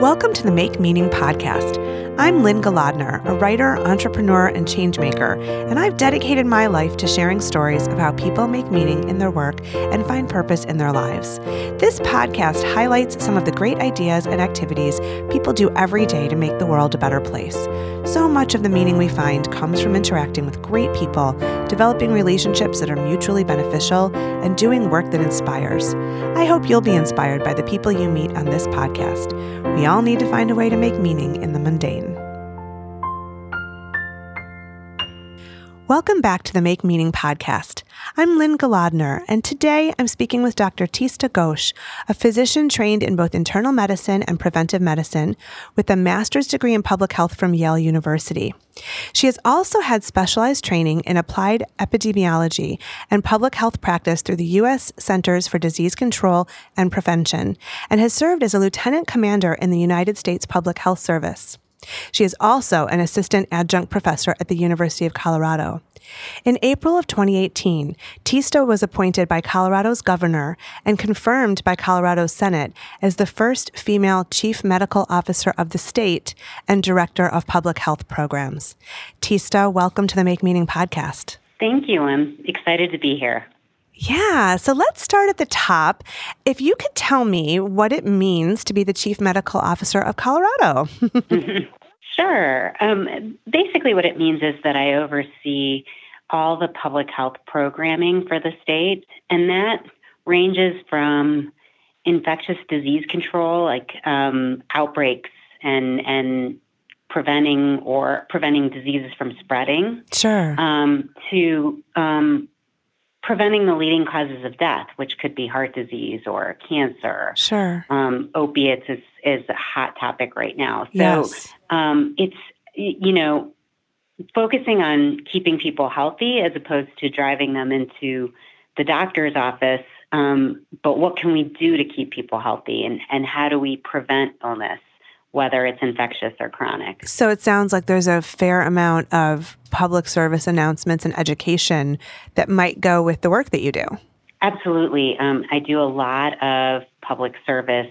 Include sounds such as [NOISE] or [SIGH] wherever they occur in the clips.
Welcome to the Make Meaning podcast. I'm Lynn Golodner, a writer, entrepreneur, and changemaker, and I've dedicated my life to sharing stories of how people make meaning in their work and find purpose in their lives. This podcast highlights some of the great ideas and activities people do every day to make the world a better place. So much of the meaning we find comes from interacting with great people, developing relationships that are mutually beneficial, and doing work that inspires. I hope you'll be inspired by the people you meet on this podcast. We all need to find a way to make meaning in the mundane. Welcome back to the Make Meaning podcast. I'm Lynn Golodner, and today I'm speaking with Dr. Tista Ghosh, a physician trained in both internal medicine and preventive medicine with a master's degree in public health from Yale University. She has also had specialized training in applied epidemiology and public health practice through the U.S. Centers for Disease Control and Prevention and has served as a lieutenant commander in the United States Public Health Service. She is also an assistant adjunct professor at the University of Colorado. In April of 2018, Tista was appointed by Colorado's governor and confirmed by Colorado's Senate as the first female chief medical officer of the state and director of public health programs. Tista, welcome to the Make Meaning podcast. Thank you. I'm excited to be here. Yeah, so let's start at the top. If you could tell me what it means to be the chief medical officer of Colorado. [LAUGHS] Sure. Um, basically, what it means is that I oversee all the public health programming for the state, and that ranges from infectious disease control, like um, outbreaks and and preventing or preventing diseases from spreading, sure, um, to um, preventing the leading causes of death, which could be heart disease or cancer. Sure. Um, opiates is, is a hot topic right now. So yes. um, it's, you know, focusing on keeping people healthy as opposed to driving them into the doctor's office. Um, but what can we do to keep people healthy and, and how do we prevent illness? Whether it's infectious or chronic. So it sounds like there's a fair amount of public service announcements and education that might go with the work that you do. Absolutely. Um, I do a lot of public service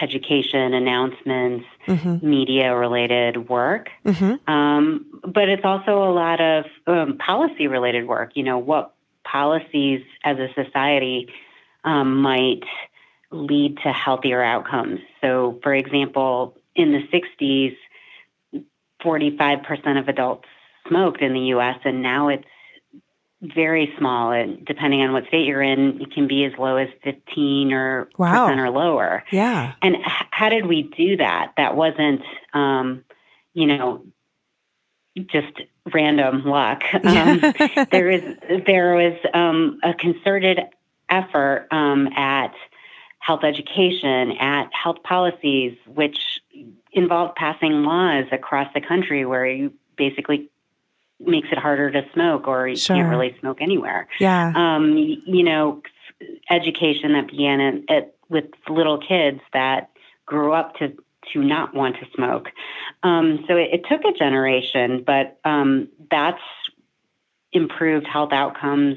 education announcements, mm-hmm. media related work. Mm-hmm. Um, but it's also a lot of um, policy related work. You know, what policies as a society um, might lead to healthier outcomes. So, for example, in the 60s, 45% of adults smoked in the US, and now it's very small. And depending on what state you're in, it can be as low as 15 or wow. percent or lower. Yeah. And h- how did we do that? That wasn't, um, you know, just random luck. [LAUGHS] Um, there is there was um, a concerted effort um, at health education, at health policies, which involved passing laws across the country where you basically makes it harder to smoke or you sure. can't really smoke anywhere. Yeah. Um, you know, education that began at, at, with little kids that grew up to to not want to smoke. Um, so it, it, took a generation, but um, that's improved health outcomes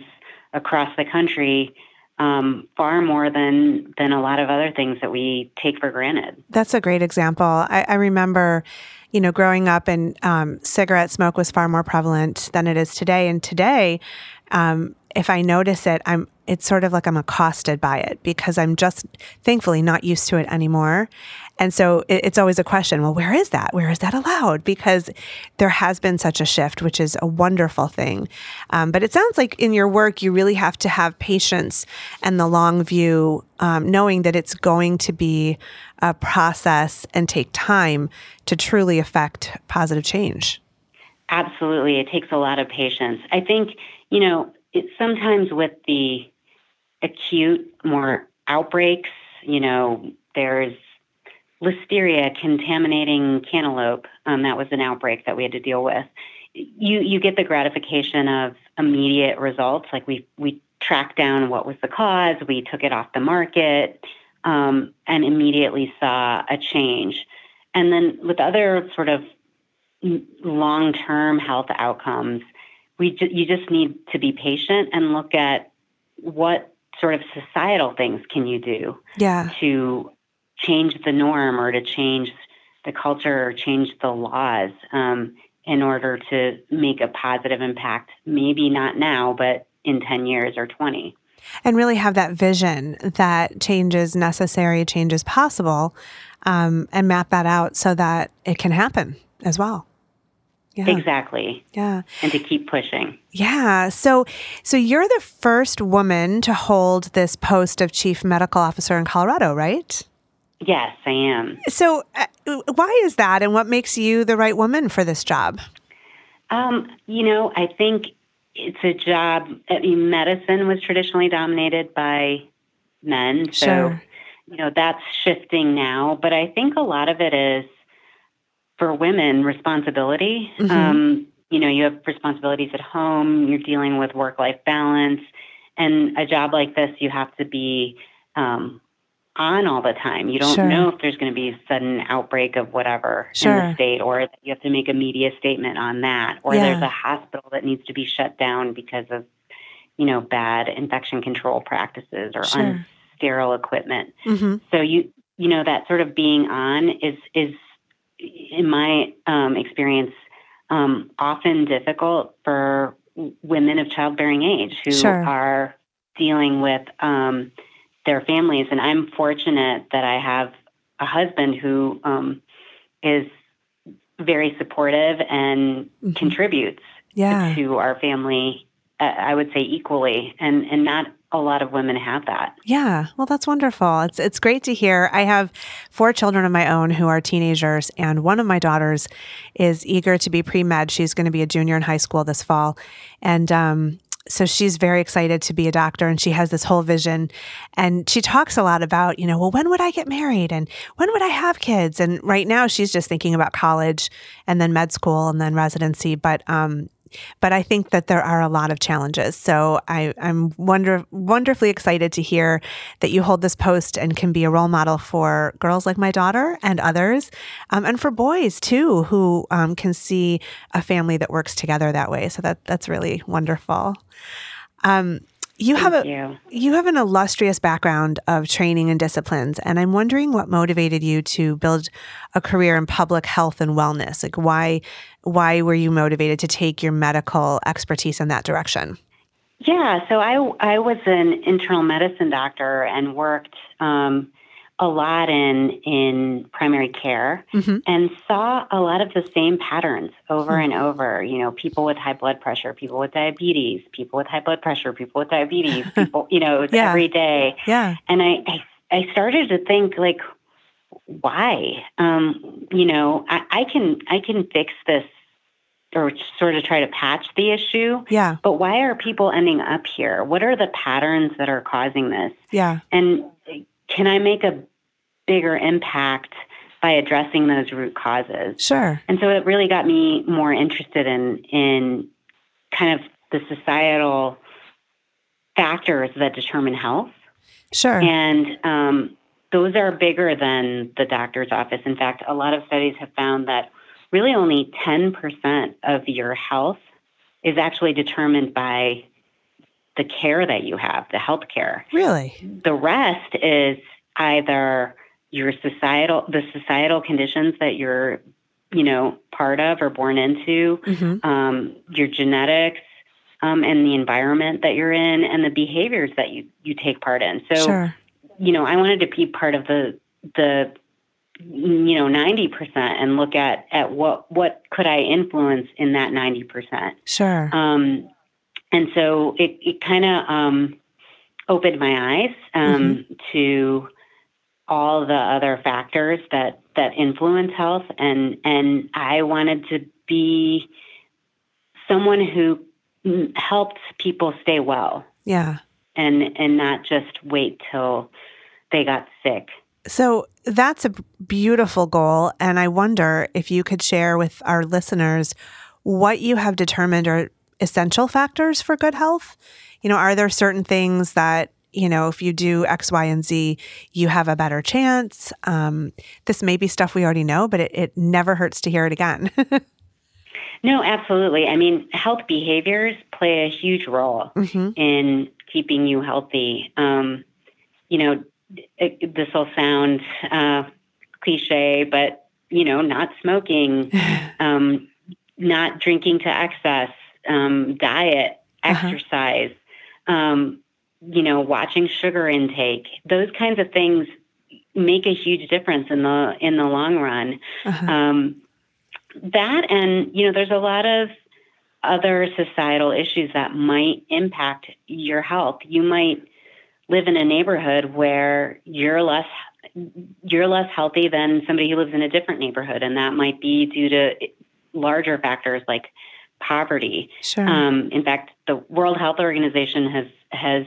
across the country um, far more than than a lot of other things that we take for granted. That's a great example. I, I remember, you know, growing up and um, cigarette smoke was far more prevalent than it is today. And today, um, if I notice it, I'm it's sort of like I'm accosted by it because I'm just thankfully not used to it anymore. And so it, it's always a question well, where is that? Where is that allowed? Because there has been such a shift, which is a wonderful thing. Um, but it sounds like in your work, you really have to have patience and the long view, um, knowing that it's going to be a process and take time to truly affect positive change. Absolutely. It takes a lot of patience. I think, you know, it, sometimes with the acute, more outbreaks. You know, there's listeria contaminating cantaloupe. Um, that was an outbreak that we had to deal with. You you get the gratification of immediate results. Like we we tracked down what was the cause, we took it off the market, um, and immediately saw a change. And then with other sort of long term health outcomes, we ju- you just need to be patient and look at what sort of societal things can you do yeah. to change the norm or to change the culture or change the laws um, in order to make a positive impact. Maybe not now, but in 10 years or 20. And really have that vision that change is necessary, change is possible, um, and map that out so that it can happen as well. Yeah. Exactly. Yeah. And to keep pushing. Yeah. So so you're the first woman to hold this post of chief medical officer in Colorado, right? Yes, I am. So uh, why is that and what makes you the right woman for this job? Um, you know, I think it's a job I mean, medicine was traditionally dominated by men. So, sure. you know, that's shifting now, but I think a lot of it is for women responsibility. Mm-hmm. Um, you know, you have responsibilities at home, you're dealing with work life balance, and a job like this, you have to be um, on all the time. You don't sure. know if there's going to be a sudden outbreak of whatever sure. in the state, or you have to make a media statement on that, or Yeah. there's a hospital that needs to be shut down because of, you know, bad infection control practices or Sure. unsterile equipment. hmm So you you know that sort of being on is is in my um, experience um, often difficult for women of childbearing age who Sure. are dealing with um, their families. And I'm fortunate that I have a husband who um, is very supportive and Mhm. contributes Yeah. to our family. Uh, I would say equally, and and not a lot of women have that. Yeah, well, that's wonderful. It's it's great to hear. I have four children of my own who are teenagers, and one of my daughters is eager to be pre med. She's going to be a junior in high school this fall, and um, so she's very excited to be a doctor, and she has this whole vision. And she talks a lot about, you know, well, when would I get married, and when would I have kids? And right now, she's just thinking about college, and then med school, and then residency. But um, but I think that there are a lot of challenges. So I, I'm wonder, wonderfully excited to hear that you hold this post and can be a role model for girls like my daughter and others, um, and for boys too, who um, can see a family that works together that way. So that that's really wonderful. Um, you have a you. you have an illustrious background of training and disciplines, and I'm wondering what motivated you to build a career in public health and wellness. Like why why were you motivated to take your medical expertise in that direction? Yeah, so I I was an internal medicine doctor and worked um, a lot in in primary care Mhm. and saw a lot of the same patterns over and over. You know, people with high blood pressure, people with diabetes, people with high blood pressure, people with diabetes, [LAUGHS] people. You know, it's Yeah. every day. Yeah, And I, I I started to think like, why? Um, you know, I, I can I can fix this or sort of try to patch the issue. yeah, But why are people ending up here? What are the patterns that are causing this? yeah, And can I make a bigger impact by addressing those root causes? sure, And so it really got me more interested in in kind of the societal factors that determine health. sure, And um, those are bigger than the doctor's office. In fact, a lot of studies have found that really only 10% of your health is actually determined by the care that you have, the health care. really, The rest is either your societal, the societal conditions that you're, you know, part of or born into, hmm um, your genetics, um, and the environment that you're in, and the behaviors that you you take part in. So, sure, you know, I wanted to be part of the the you know ninety percent and look at at what what could I influence in that ninety percent. sure, Um, and so it it kind of um, opened my eyes um, to all the other factors that that influence health, and and I wanted to be someone who helped people stay well yeah. and and not just wait till they got sick. So that's a beautiful goal. And I wonder if you could share with our listeners what you have determined are essential factors for good health. You know, are there certain things that, you know, if you do X, Y, and Z, you have a better chance? Um, this may be stuff we already know, but it, it never hurts to hear it again. [LAUGHS] No, absolutely. I mean, health behaviors play a huge role hmm in keeping you healthy. Um, you know, it, this will sound uh, cliche, but you know, not smoking, [LAUGHS] um, not drinking to excess, um, diet, uh-huh. exercise, um, you know, watching sugar intake. Those kinds of things make a huge difference in the in the long run. Uh-huh. Um, that and you know, there's a lot of other societal issues that might impact your health. You might live in a neighborhood where you're less you're less healthy than somebody who lives in a different neighborhood, and that might be due to larger factors like poverty. Sure. Um, in fact, the World Health Organization has has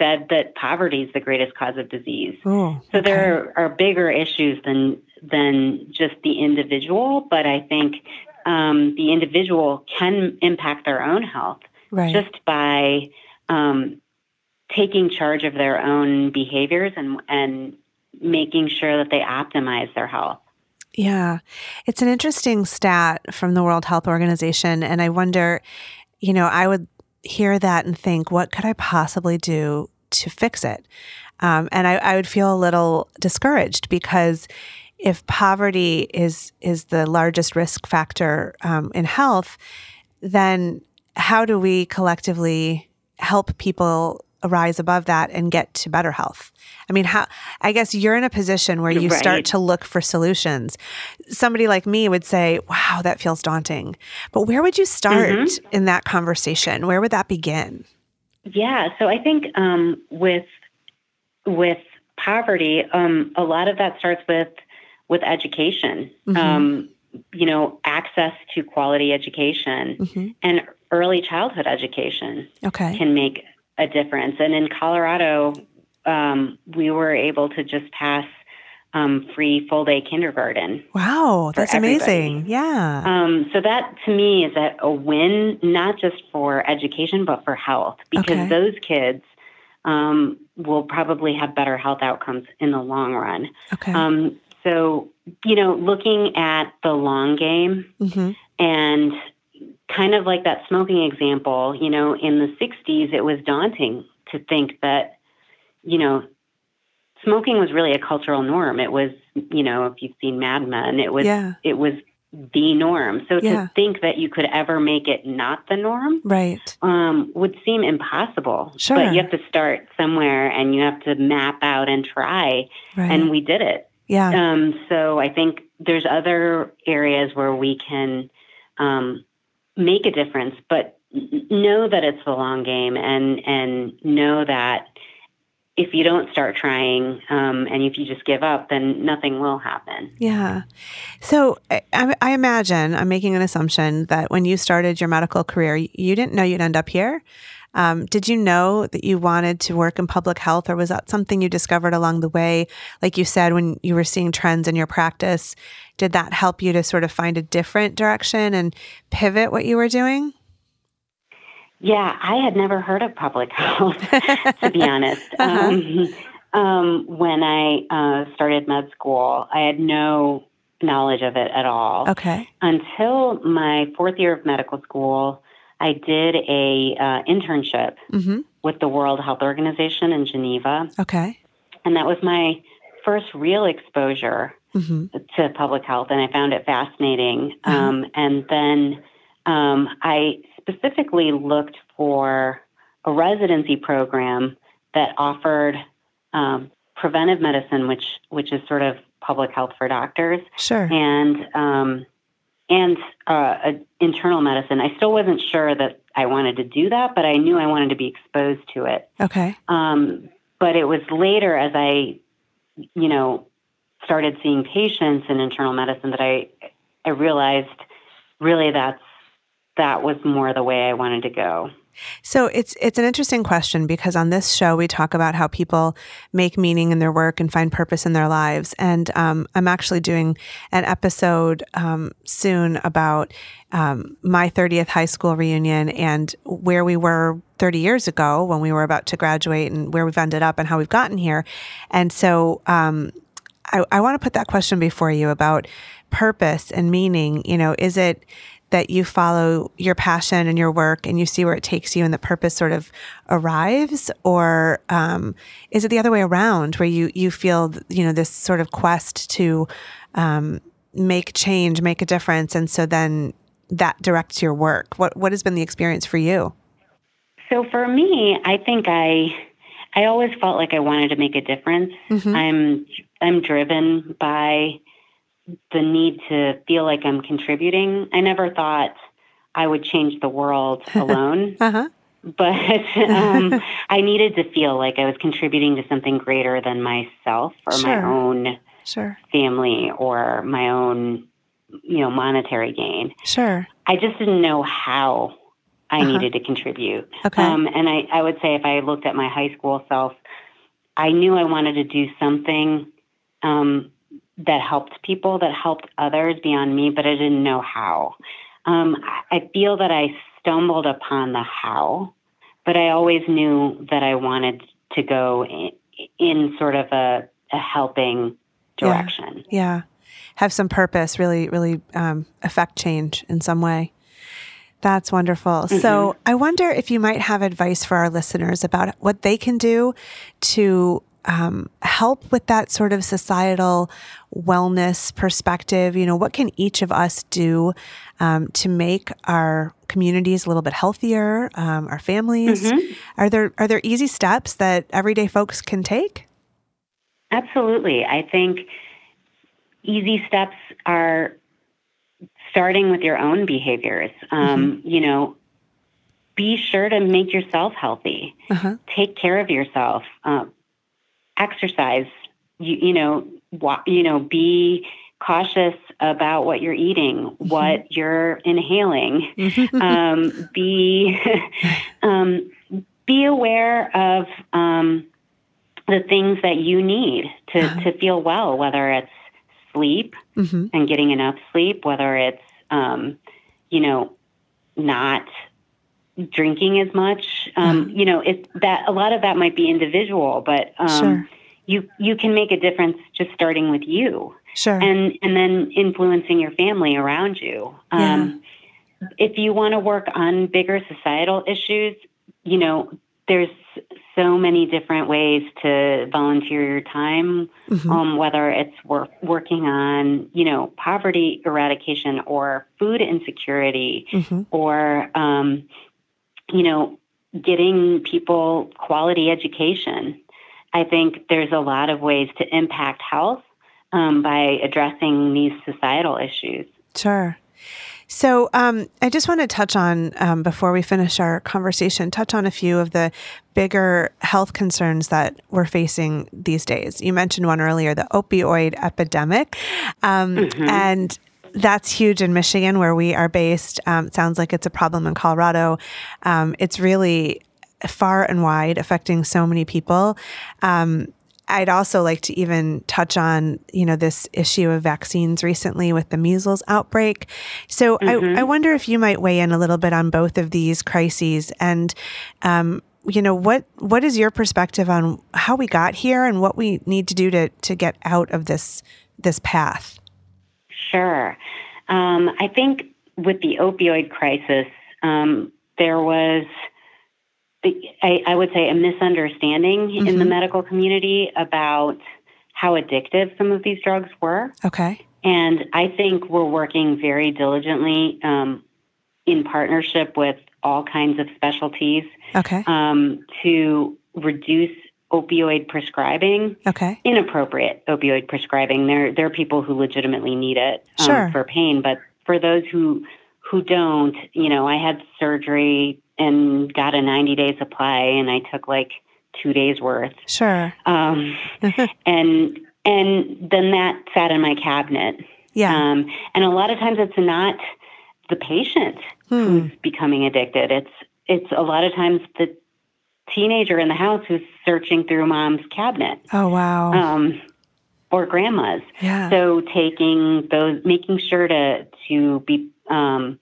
said that poverty is the greatest cause of disease. Ooh, so there are, are, bigger issues than than just the individual, but I think um, the individual can impact their own health right. just by um, taking charge of their own behaviors and and making sure that they optimize their health. Yeah. It's an interesting stat from the World Health Organization. And I wonder, you know, I would hear that and think, what could I possibly do to fix it? Um, and I, I would feel a little discouraged because if poverty is is the largest risk factor um, in health, then how do we collectively help people rise above that and get to better health? I mean, how, I guess you're in a position where you right. start to look for solutions. Somebody like me would say, wow, that feels daunting. But where would you start mm-hmm. in that conversation? Where would that begin? Yeah. So I think um, with, with poverty, um, a lot of that starts with, with education. Mm-hmm. Um, you know, access to quality education mm-hmm. and early childhood education okay. can make a difference. And in Colorado, um, we were able to just pass um, free full day kindergarten. Wow, that's amazing. Yeah. Um, so that to me is a, a, win, not just for education, but for health, because okay. those kids um, will probably have better health outcomes in the long run. Okay. Um, so, you know, looking at the long game mm-hmm. and kind of like that smoking example, you know, in the 60s, it was daunting to think that, you know, smoking was really a cultural norm. It was, you know, if you've seen Mad Men, it was, yeah. it was the norm. So yeah. to think that you could ever make it not the norm, right, um, would seem impossible. Sure. But you have to start somewhere, and you have to map out and try. Right. And we did it. Yeah. Um, so I think there's other areas where we can um, make a difference, but know that it's the long game and and know that if you don't start trying um, and if you just give up, then nothing will happen. Yeah. So I, I, imagine I'm making an assumption that when you started your medical career, you didn't know you'd end up here. Um, did you know that you wanted to work in public health, or was that something you discovered along the way? Like you said, when you were seeing trends in your practice, did that help you to sort of find a different direction and pivot what you were doing? Yeah, I had never heard of public [LAUGHS] health, to be honest. [LAUGHS] Uh-huh. Um, um, when I uh, started med school, I had no knowledge of it at all. Okay. Until my fourth year of medical school, I did a uh, internship mm-hmm. with the World Health Organization in Geneva. Okay. And that was my first real exposure mm-hmm. to public health, and I found it fascinating. Mm-hmm. Um, and then um, I specifically looked for a residency program that offered um, preventive medicine, which which is sort of public health for doctors. Sure. And um, and uh, internal medicine. I still wasn't sure that I wanted to do that, but I knew I wanted to be exposed to it. Okay. Um, but it was later as I, you know, started seeing patients in internal medicine that I, I realized really that's that was more the way I wanted to go. So it's it's an interesting question because on this show we talk about how people make meaning in their work and find purpose in their lives. And um, I'm actually doing an episode um, soon about um, my 30th high school reunion and where we were 30 years ago when we were about to graduate and where we've ended up and how we've gotten here. And so um, I, I want to put that question before you about purpose and meaning. You know, is it that you follow your passion and your work and you see where it takes you and the purpose sort of arrives? Or um, is it the other way around where you you feel you know this sort of quest to um, make change make a difference and so then that directs your work? What what has been the experience for you? So for me i think i i always felt like i wanted to make a difference. Mm-hmm. i'm i'm driven by the need to feel like I'm contributing. I never thought I would change the world [LAUGHS] alone. uh-huh. But um, [LAUGHS] I needed to feel like I was contributing to something greater than myself or sure. my own sure. family or my own, you know, monetary gain. Sure. I just didn't know how I uh-huh. needed to contribute. Okay. Um, and I, I would say if I looked at my high school self, I knew I wanted to do something um, that helped people, that helped others beyond me, but I didn't know how. Um, I feel that I stumbled upon the how, but I always knew that I wanted to go in, in sort of a, a helping direction. Yeah. yeah. Have some purpose, really, really um, affect change in some way. That's wonderful. Mm-hmm. So, I wonder if you might have advice for our listeners about what they can do to um, help with that sort of societal wellness perspective? You know, what can each of us do um, to make our communities a little bit healthier, um, our families? Mm-hmm. Are there are there easy steps that everyday folks can take? Absolutely, I think easy steps are starting with your own behaviors. Um, mm-hmm. You know, be sure to make yourself healthy. Uh-huh. Take care of yourself. Uh, exercise. You, you know, wa- you know, be cautious about what you're eating, mm-hmm. what you're inhaling. um, be [LAUGHS] um, be aware of um, the things that you need to uh-huh. to feel well, whether it's sleep mm-hmm. and getting enough sleep, whether it's um, you know not drinking as much. Um. You know, it that a lot of that might be individual, but um, sure. you you can make a difference just starting with you, sure, and and then influencing your family around you. Um, yeah. If you want to work on bigger societal issues, you know, there's so many different ways to volunteer your time, mm-hmm. um, whether it's work, working on, you know, poverty eradication or food insecurity mm-hmm. or, um, you know, getting people quality education. I think there's a lot of ways to impact health um, by addressing these societal issues. Sure. So um, I just want to touch on, um, before we finish our conversation, touch on a few of the bigger health concerns that we're facing these days. You mentioned one earlier, the opioid epidemic. Um, mm-hmm. And that's huge in Michigan, where we are based. Um, it sounds like it's a problem in Colorado. Um, it's really far and wide, affecting so many people. Um, I'd also like to even touch on, you know, this issue of vaccines recently with the measles outbreak. So mm-hmm. I, I, wonder if you might weigh in a little bit on both of these crises and, um, you know, what what is your perspective on how we got here and what we need to do to to get out of this this path? Sure. Um, I think with the opioid crisis, um, there was, the, I, I, would say, a misunderstanding mm-hmm. in the mm-hmm. medical community about how addictive some of these drugs were. Okay. And I think we're working very diligently um, in partnership with all kinds of specialties okay. Um, to reduce opioid prescribing. Okay. Inappropriate opioid prescribing. There there are people who legitimately need it um, sure. for pain, but for those who who don't, you know, I had surgery and got a 90 day supply and I took like 2 days worth. Sure. Um [LAUGHS] and and then that sat in my cabinet. Yeah. Um and a lot of times it's not the patient hmm. who's becoming addicted. It's it's a lot of times the teenager in the house who's searching through mom's cabinet. Oh wow. Um, or grandma's. Yeah. So taking those, making sure to to be um,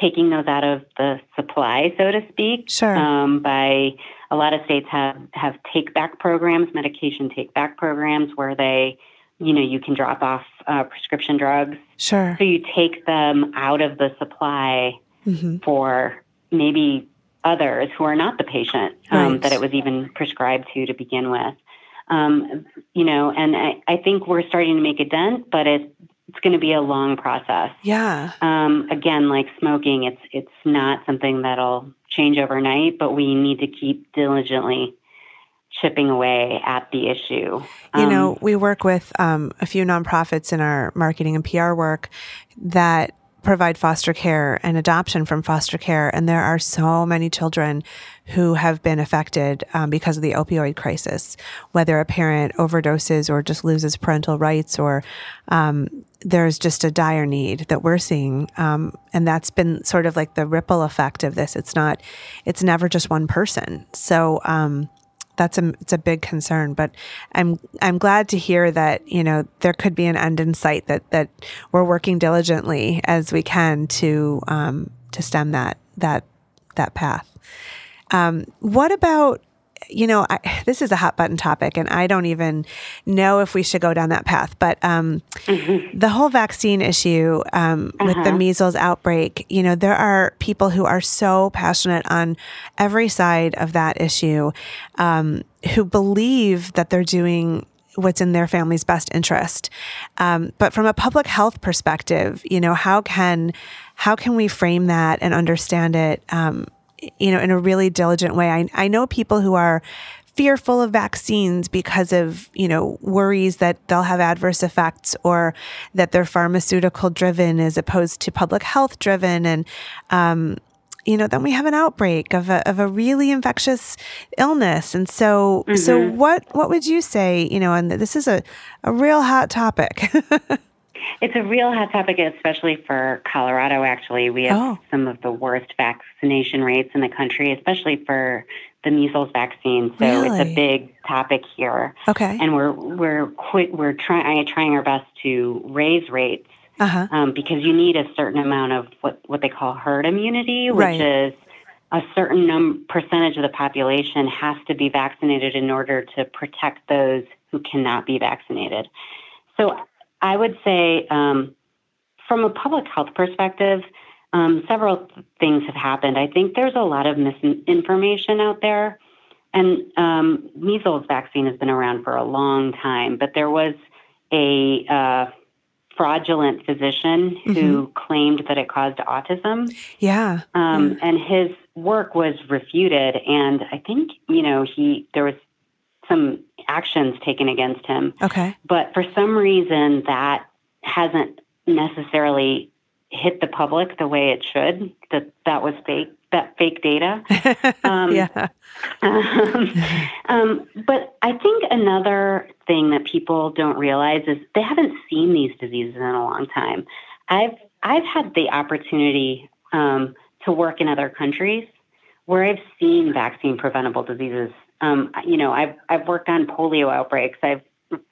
taking those out of the supply, so to speak. Sure. Um, by a lot of states have have take back programs, medication take back programs, where they you know, you can drop off uh, prescription drugs. Sure. So you take them out of the supply mm-hmm. for maybe others who are not the patient um, right. that it was even prescribed to to begin with. Um, you know, and I, I think we're starting to make a dent, but it, it's going to be a long process. Yeah. Um, again, like smoking, it's it's not something that'll change overnight, but we need to keep diligently chipping away at the issue. You um, know, we work with um, a few nonprofits in our marketing and PR work that provide foster care and adoption from foster care. And there are so many children who have been affected um, because of the opioid crisis, whether a parent overdoses or just loses parental rights, or um, there's just a dire need that we're seeing. Um, and that's been sort of like the ripple effect of this. It's not, it's never just one person. So, um, that's a it's a big concern. But I'm I'm glad to hear that you know there could be an end in sight that that we're working diligently as we can to um, to stem that that that path. Um, what about you know, I, [SIGHS] this is a hot button topic, and I don't even know if we should go down that path. But um, mm-hmm. the whole vaccine issue um, uh-huh. with the uh-huh. measles outbreak, you know, there are people who are so passionate on every side of that issue um, who believe that they're doing what's in their family's best interest. Um, but from a public health perspective, you know, how can how can we frame that and understand it um, you know, in a really diligent way. I, I know people who are fearful of vaccines because of you know worries that they'll have adverse effects or that they're pharmaceutical driven as opposed to public health driven and um, you know then we have an outbreak of a, of a really infectious illness and so mm-hmm. so what what would you say you know and this is a, a real hot topic [LAUGHS] It's a real hot topic, especially for Colorado. Actually, we have oh. some of the worst vaccination rates in the country, especially for the measles vaccine. So really? it's a big topic here. Okay, and we're we're quit, we're trying trying our best to raise rates uh-huh. um, because you need a certain amount of what what they call herd immunity, which right. is a certain num- percentage of the population has to be vaccinated in order to protect those who cannot be vaccinated. So I would say, um, from a public health perspective, um, several th- things have happened. I think there's a lot of misinformation out there. And um, measles vaccine has been around for a long time, but there was a uh, fraudulent physician mm-hmm. who claimed that it caused autism. Yeah. Um, And his work was refuted. And I think, you know, he, there was some actions taken against him. Okay. But for some reason, that hasn't necessarily hit the public the way it should. That that was fake. That fake data. [LAUGHS] Um, yeah. Um, um, but I think another thing that people don't realize is they haven't seen these diseases in a long time. I've I've had the opportunity um, to work in other countries where I've seen vaccine preventable diseases um, you know, I've I've worked on polio outbreaks. I've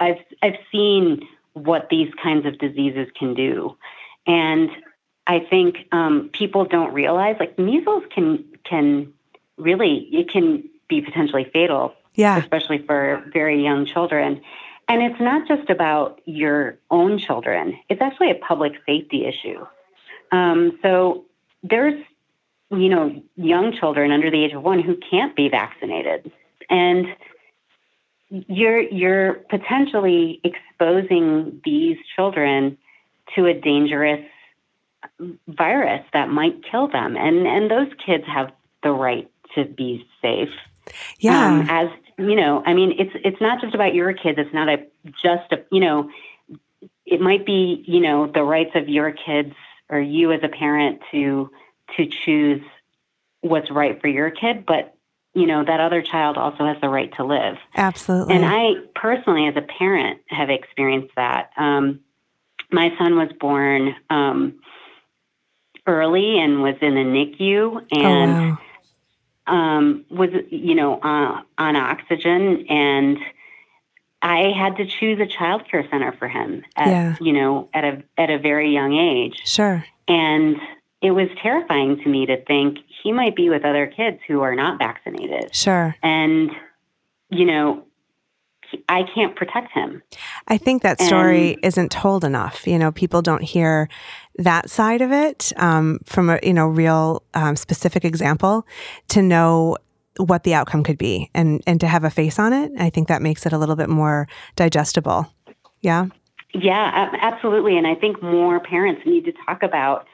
I've I've seen what these kinds of diseases can do, and I think um, people don't realize like measles can can really it can be potentially fatal. Yeah, especially for very young children. And it's not just about your own children; it's actually a public safety issue. Um, so there's you know young children under the age of one who can't be vaccinated and you're you're potentially exposing these children to a dangerous virus that might kill them. And and those kids have the right to be safe. Yeah. Um, as you know i mean it's it's not just about your kids. It's not a just a you know it might be you know the rights of your kids or you as a parent to to choose what's right for your kid but you know, that other child also has the right to live. Absolutely. And I personally, as a parent, have experienced that. Um, my son was born um, early and was in the NICU and oh, wow. um, was, you know, uh, on oxygen. And I had to choose a child care center for him at, yeah. you know, at a, at a very young age. Sure. And it was terrifying to me to think he might be with other kids who are not vaccinated. Sure. And, you know, I can't protect him. I think that story and, isn't told enough. You know, people don't hear that side of it um, from a you know real um, specific example to know what the outcome could be and and to have a face on it. I think that makes it a little bit more digestible. Yeah. Yeah, absolutely. And I think more parents need to talk about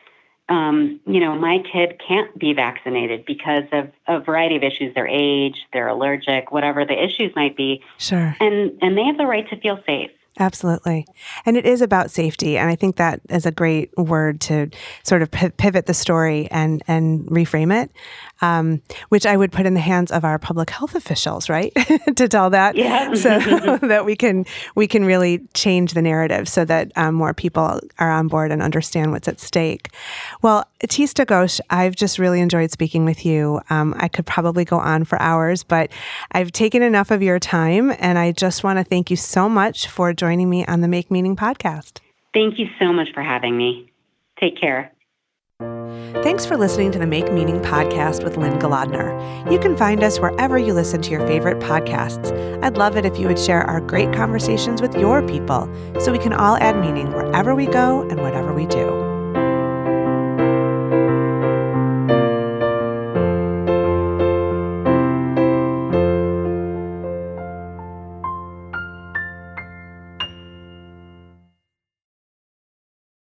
um, you know, my kid can't be vaccinated because of a variety of issues, their age, they're allergic, whatever the issues might be. Sure. And and they have the right to feel safe. Absolutely. And it is about safety. And I think that is a great word to sort of pivot the story and, and reframe it, um, which I would put in the hands of our public health officials, right? [LAUGHS] to tell that. Yeah. so [LAUGHS] [LAUGHS] that we can, we can really change the narrative so that um, more people are on board and understand what's at stake. Well, Tista Ghosh, I've just really enjoyed speaking with you. Um, I could probably go on for hours, but I've taken enough of your time. And I just want to thank you so much for joining me on the Make Meaning podcast. Thank you so much for having me. Take care. Thanks for listening to the Make Meaning podcast with Lynn Golodner. You can find us wherever you listen to your favorite podcasts. I'd love it if you would share our great conversations with your people so we can all add meaning wherever we go and whatever we do.